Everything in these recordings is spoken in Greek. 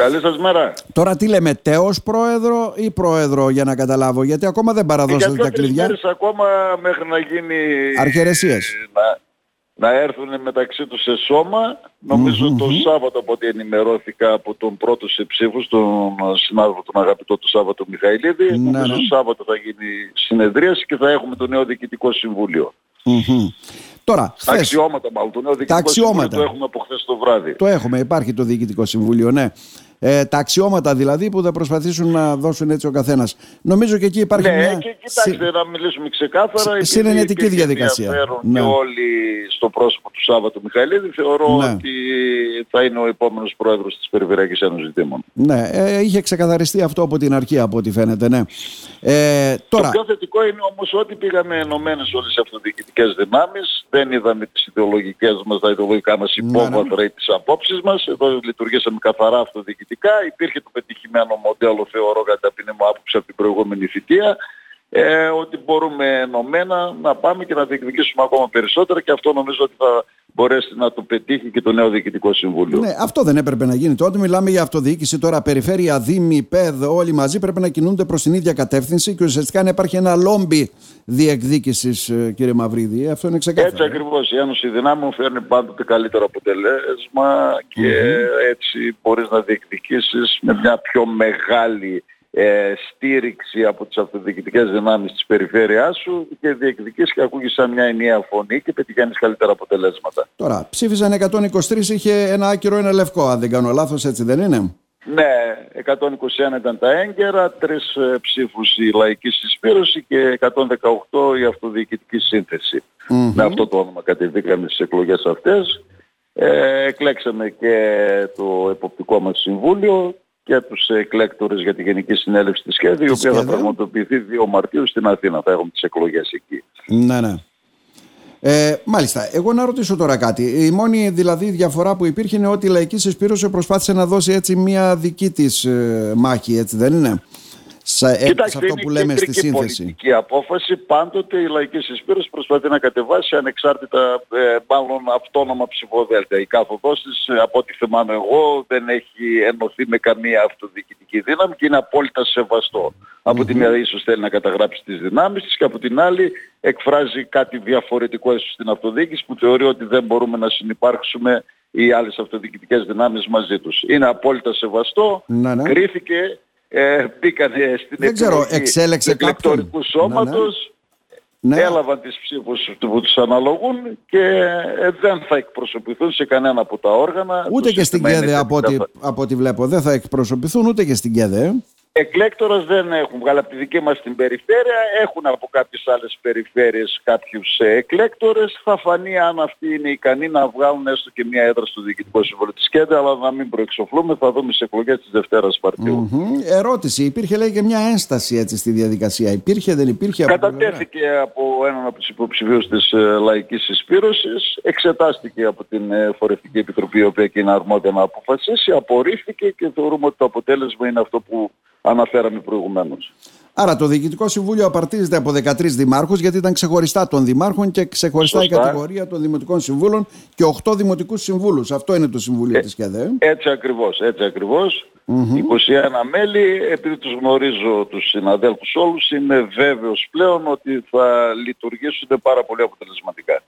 Καλή σας μέρα. Τώρα τι λέμε, τέος πρόεδρο ή πρόεδρο για να καταλάβω, γιατί ακόμα δεν παραδώσατε τα κλειδιά. Για ακόμα μέχρι να γίνει... Αρχαιρεσίες. Να, να έρθουν μεταξύ τους σε σώμα. Νομίζω το Σάββατο από ό,τι ενημερώθηκα από τον πρώτο σε ψήφους, τον συνάδελφο τον αγαπητό του Σάββατο Μιχαηλίδη. Ναι, νομίζω ναι. Σάββατο θα γίνει συνεδρίαση και θα έχουμε το νέο Διοικητικό Συμβούλιο. Μμμ. Τώρα, Τα χθες, αξιώματα μάλλον. Το νέο Διοικητικό αξιώματα. Συμβούλιο το έχουμε από χθες το βράδυ. το έχουμε, υπάρχει το Διοικητικό Συμβούλιο, ναι. Ε, τα αξιώματα δηλαδή που θα προσπαθήσουν να δώσουν έτσι ο καθένας. Νομίζω και εκεί υπάρχει Ναι, μια... και κοιτάξτε να μιλήσουμε ξεκάθαρα. επειδή συνενετική υπήρχε διαδικασία. ενδιαφέρον Ναι. Και όλοι στο πρόσωπο του Σάββατου Μιχαηλίδη θεωρώ Ναι. ότι θα είναι ο επόμενος πρόεδρος της Περιφερειακής Ένωσης Ζητήμων. Ναι, ε, είχε ξεκαθαριστεί αυτό από την αρχή από ό,τι φαίνεται, ναι. Ε, τώρα, Το πιο θετικό είναι όμως ότι πήγαμε ενωμένες όλες οι αυτοδιοικητικές δυνάμεις. Δεν είδαμε τις ιδεολογικές μας, τα ιδεολογικά μας Ναι, υπόβαθρα ή τις απόψεις μας. Εδώ λειτουργήσαμε καθαρά αυτοδιοικητικά. Υπήρχε το πετυχημένο μοντέλο, θεωρώ, κατά την ταπεινή μου άποψη από την προηγούμενη θητεία. Ε, ότι μπορούμε ενωμένα να πάμε και να διεκδικήσουμε ακόμα περισσότερα και αυτό νομίζω ότι θα μπορέσει να το πετύχει και το νέο Διοικητικό Συμβούλιο. ναι, αυτό δεν έπρεπε να γίνει. Τότε μιλάμε για αυτοδιοίκηση, τώρα περιφέρεια, δήμοι, ΠΕΔ, όλοι μαζί πρέπει να κινούνται προς την ίδια κατεύθυνση και ουσιαστικά να υπάρχει ένα λόμπι διεκδίκησης, ε, κύριε Μαυρίδη. Αυτό είναι ξεκάθαρο. Έτσι ακριβώς η Ένωση Δυνάμεων φέρνει πάντοτε καλύτερο αποτελέσμα και έτσι μπορείς να διεκδικήσεις με μια πιο μεγάλη ε, στήριξη από τις αυτοδιοικητικές δυνάμεις της περιφέρειάς σου και διεκδικείς και ακούγεις σαν μια ενιαία φωνή και πετυχαίνεις καλύτερα αποτελέσματα. Τώρα, ψήφισαν 123, είχε ένα άκυρο, ένα λευκό, αν δεν κάνω λάθος, έτσι δεν είναι; Ναι, 121 ήταν τα έγκαιρα, τρεις ε, ψήφους η λαϊκή συσπήρωση και 118 η αυτοδιοικητική σύνθεση. Μμμ. Με αυτό το όνομα κατεβήκαμε στις εκλογές αυτές. Ε, εκλέξαμε και το εποπτικό μας συμβούλιο και τους εκλέκτορες για τη Γενική Συνέλευση της ΣΚΕΔ, η Της οποία θα ΣΚΕΔ. πραγματοποιηθεί 2 Μαρτίου στην Αθήνα. Θα έχουμε τις εκλογές εκεί. Ναι, ναι. Ε, μάλιστα, εγώ να ρωτήσω τώρα κάτι. Η μόνη δηλαδή διαφορά που υπήρχε είναι ότι η λαϊκή συσπήρωση προσπάθησε να δώσει έτσι μια δική της ε, μάχη, έτσι δεν είναι; Σα, ε, σε Κοιτάξτε, αυτό είναι που λέμε στη κεντρική σύνθεση. πολιτική απόφαση. Πάντοτε η λαϊκής συσπήρωση προσπαθεί να κατεβάσει ανεξάρτητα, ε, μάλλον αυτόνομα ψηφοδέλτια. Η κάθοδός της, ε, από ό,τι θυμάμαι εγώ, δεν έχει ενωθεί με καμία αυτοδιοικητική δύναμη και είναι απόλυτα σεβαστό. Από τη μία ίσως θέλει να καταγράψει τις δυνάμεις της και από την άλλη εκφράζει κάτι διαφορετικό ίσως στην αυτοδιοίκηση που θεωρεί ότι δεν μπορούμε να συνεπάρξουμε οι άλλες αυτοδιοικητικές δυνάμεις μαζί τους. Είναι απόλυτα σεβαστό, Ναι, ναι. κρίθηκε, ε, μπήκανε στην Δεν ξέρω, επιλογή εξέλεξε του εκλεκτορικού κάποιον. σώματος, Ναι. έλαβαν τις ψήφους που τους αναλογούν και ε, δεν θα εκπροσωπηθούν σε κανένα από τα όργανα. Ούτε Το και στην σύστημα είναι ΚΕΔΕ από ό,τι, κατα- από ό,τι βλέπω. Δεν θα εκπροσωπηθούν ούτε και στην ΚΕΔΕ. Ε. Εκλέκτορας δεν έχουν βγάλει από τη δική μας την περιφέρεια, έχουν από κάποιες άλλες περιφέρειες κάποιους ε, εκλέκτορες. Θα φανεί αν αυτοί είναι ικανοί να βγάλουν έστω και μια έδρα στο Διοικητικό Συμβούλιο της ΚΕΔΕ, αλλά να μην προεξοφλούμε, θα δούμε στις εκλογές της Δευτέρας Μαρτίου. Μμμ. Ερώτηση, υπήρχε λέει και μια ένσταση έτσι στη διαδικασία. Υπήρχε, δεν υπήρχε. από την πλευρά; Κατατέθηκε από έναν από τους υποψηφίους της ε, Λαϊκής Συσπήρωσης, εξετάστηκε από την ε, Φορευτική Επιτροπή, η οποία και είναι αρμόδια να αποφασίσει, απορρίφθηκε και θεωρούμε ότι το αποτέλεσμα είναι αυτό που αναφέραμε προηγουμένως. Άρα το Διοικητικό Συμβούλιο απαρτίζεται από 13 δημάρχους γιατί ήταν ξεχωριστά των δημάρχων και ξεχωριστά η Σωστά. κατηγορία των Δημοτικών Συμβούλων και 8 Δημοτικούς Συμβούλους. Αυτό είναι το Συμβούλιο Ε, της ΚΕΔΕ. Έτσι ακριβώς, έτσι ακριβώς. 21 μέλη, επειδή τους γνωρίζω τους συναδέλφους όλους, είμαι βέβαιος πλέον ότι θα λειτουργήσουν πάρα πολύ αποτελεσματικά.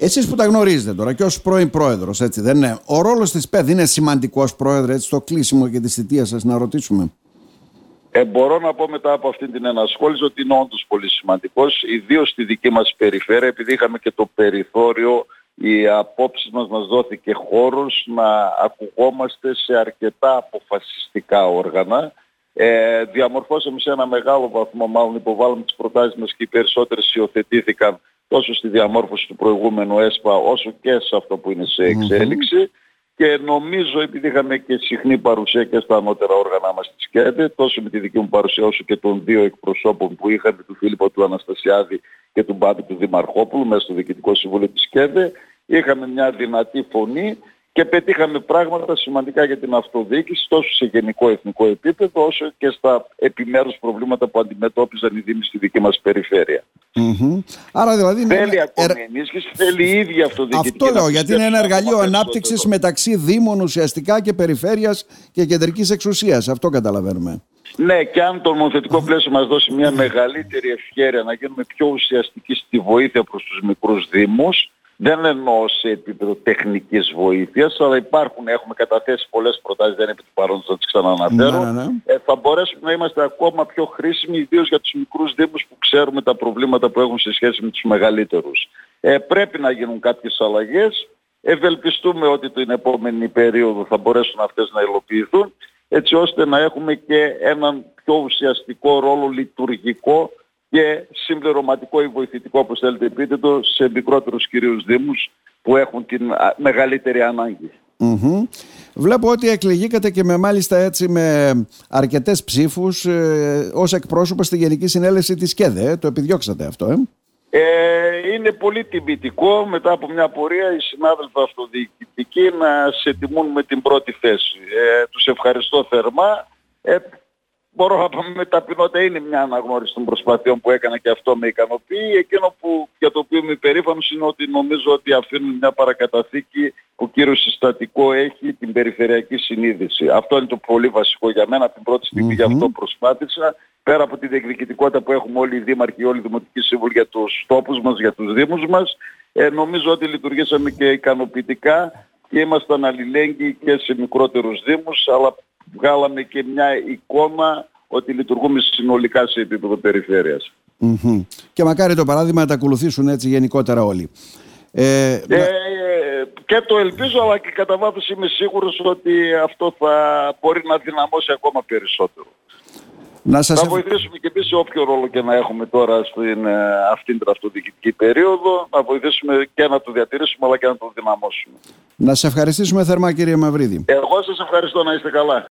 Εσείς που τα γνωρίζετε τώρα και ως πρώην πρόεδρος, έτσι δεν είναι; Ο ρόλος της ΠΕΔ είναι σημαντικός πρόεδρε, έτσι στο κλείσιμο και τη θητεία σας να ρωτήσουμε. Ε, μπορώ να πω μετά από αυτή την ενασχόληση ότι είναι όντως πολύ σημαντικός, ιδίως στη δική μας περιφέρεια, επειδή είχαμε και το περιθώριο, οι απόψεις μας μας δόθηκε χώρος να ακουγόμαστε σε αρκετά αποφασιστικά όργανα. Ε, διαμορφώσαμε σε ένα μεγάλο βαθμό, μάλλον υποβάλαμε τις προτάσεις μας και οι περισσότερες υιοθετήθηκαν τόσο στη διαμόρφωση του προηγούμενου ΕΣΠΑ όσο και σε αυτό που είναι σε εξέλιξη. Και νομίζω επειδή είχαμε και συχνή παρουσία και στα ανώτερα όργανα μας της ΚΕΔΕ, τόσο με τη δική μου παρουσία όσο και των δύο εκπροσώπων που είχαμε, του Φίλιππο του Αναστασιάδη και του Μπάμπη του Δημαρχόπουλου μέσα στο Διοικητικό Συμβούλιο της ΚΕΔΕ, είχαμε μια δυνατή φωνή και πετύχαμε πράγματα σημαντικά για την αυτοδιοίκηση τόσο σε γενικό εθνικό επίπεδο όσο και στα επιμέρους προβλήματα που αντιμετώπιζαν οι Δήμοι στη δική μας περιφέρεια. Mm-hmm. Άρα δηλαδή θέλει ακόμη ερ... ενίσχυση, θέλει η ίδια αυτοδιοικητική. Αυτό λέω, γιατί είναι ένα εργαλείο ανάπτυξης μεταξύ Δήμων ουσιαστικά και περιφέρειας και κεντρικής εξουσίας. Αυτό καταλαβαίνουμε. Ναι, και αν το νομοθετικό πλαίσιο μας δώσει μια μεγαλύτερη ευχαίρεια να γίνουμε πιο ουσιαστικοί στη βοήθεια προς τους μικρούς δήμους, δεν εννοώ σε επίπεδο τεχνικής βοήθειας, αλλά υπάρχουν, έχουμε καταθέσει πολλές προτάσεις, δεν είναι επί του παρόντος να τις ξανααναφέρω. Ναι, ναι, ναι. Ε, θα μπορέσουμε να είμαστε ακόμα πιο χρήσιμοι, ιδίως για τους μικρούς δήμους που ξέρουμε τα προβλήματα που έχουν σε σχέση με τους μεγαλύτερους. Ε, πρέπει να γίνουν κάποιες αλλαγές. Ευελπιστούμε ότι την επόμενη περίοδο θα μπορέσουν αυτές να υλοποιηθούν, έτσι ώστε να έχουμε και έναν πιο ουσιαστικό ρόλο λειτουργικό και συμπληρωματικό ή βοηθητικό όπως θέλετε πείτε το σε μικρότερους κυρίους δήμους που έχουν την μεγαλύτερη Βλέπω ότι εκλεγήκατε και με μάλιστα έτσι με αρκετές ψήφους ε, ως εκπρόσωπος στη Γενική Συνέλευση της ΚΕΔΕ. Το επιδιώξατε αυτό, ε; Ε, είναι πολύ τιμητικό μετά από μια πορεία οι συνάδελφοι αυτοδιοικητικοί να σε τιμούν με την πρώτη θέση. Ε, τους ευχαριστώ θερμά. Ε, μπορώ να πω με ταπεινότητα είναι μια αναγνώριση των προσπαθειών που έκανα και αυτό με ικανοποιεί. Εκείνο που, για το οποίο είμαι υπερήφανος είναι ότι νομίζω ότι αφήνουν μια παρακαταθήκη που κύριο συστατικό έχει την περιφερειακή συνείδηση. Αυτό είναι το πολύ βασικό για μένα. Από την πρώτη στιγμή mm-hmm. γι' αυτό προσπάθησα. Πέρα από τη διεκδικητικότητα που έχουμε όλοι οι δήμαρχοι, όλοι οι δημοτικοί σύμβουλοι για τους τόπους μας, για τους δήμους μας, ε, νομίζω ότι λειτουργήσαμε και ικανοποιητικά και ήμασταν αλληλέγγυοι και σε μικρότερους δήμους, αλλά βγάλαμε και μια εικόνα ότι λειτουργούμε συνολικά σε επίπεδο περιφέρειας. Mm-hmm. Και μακάρι το παράδειγμα να τα ακολουθήσουν έτσι γενικότερα όλοι. Ε, ε, και το ελπίζω αλλά και κατά βάθος είμαι σίγουρος ότι αυτό θα μπορεί να δυναμώσει ακόμα περισσότερο. Να σας... Θα βοηθήσουμε και εμείς σε όποιο ρόλο και να έχουμε τώρα στην ε, αυτήν την αυτοδιοικητική περίοδο, να βοηθήσουμε και να το διατηρήσουμε αλλά και να το δυναμώσουμε. Να σας ευχαριστήσουμε θερμά κύριε Μαυρίδη. Εγώ σας ευχαριστώ να είστε καλά.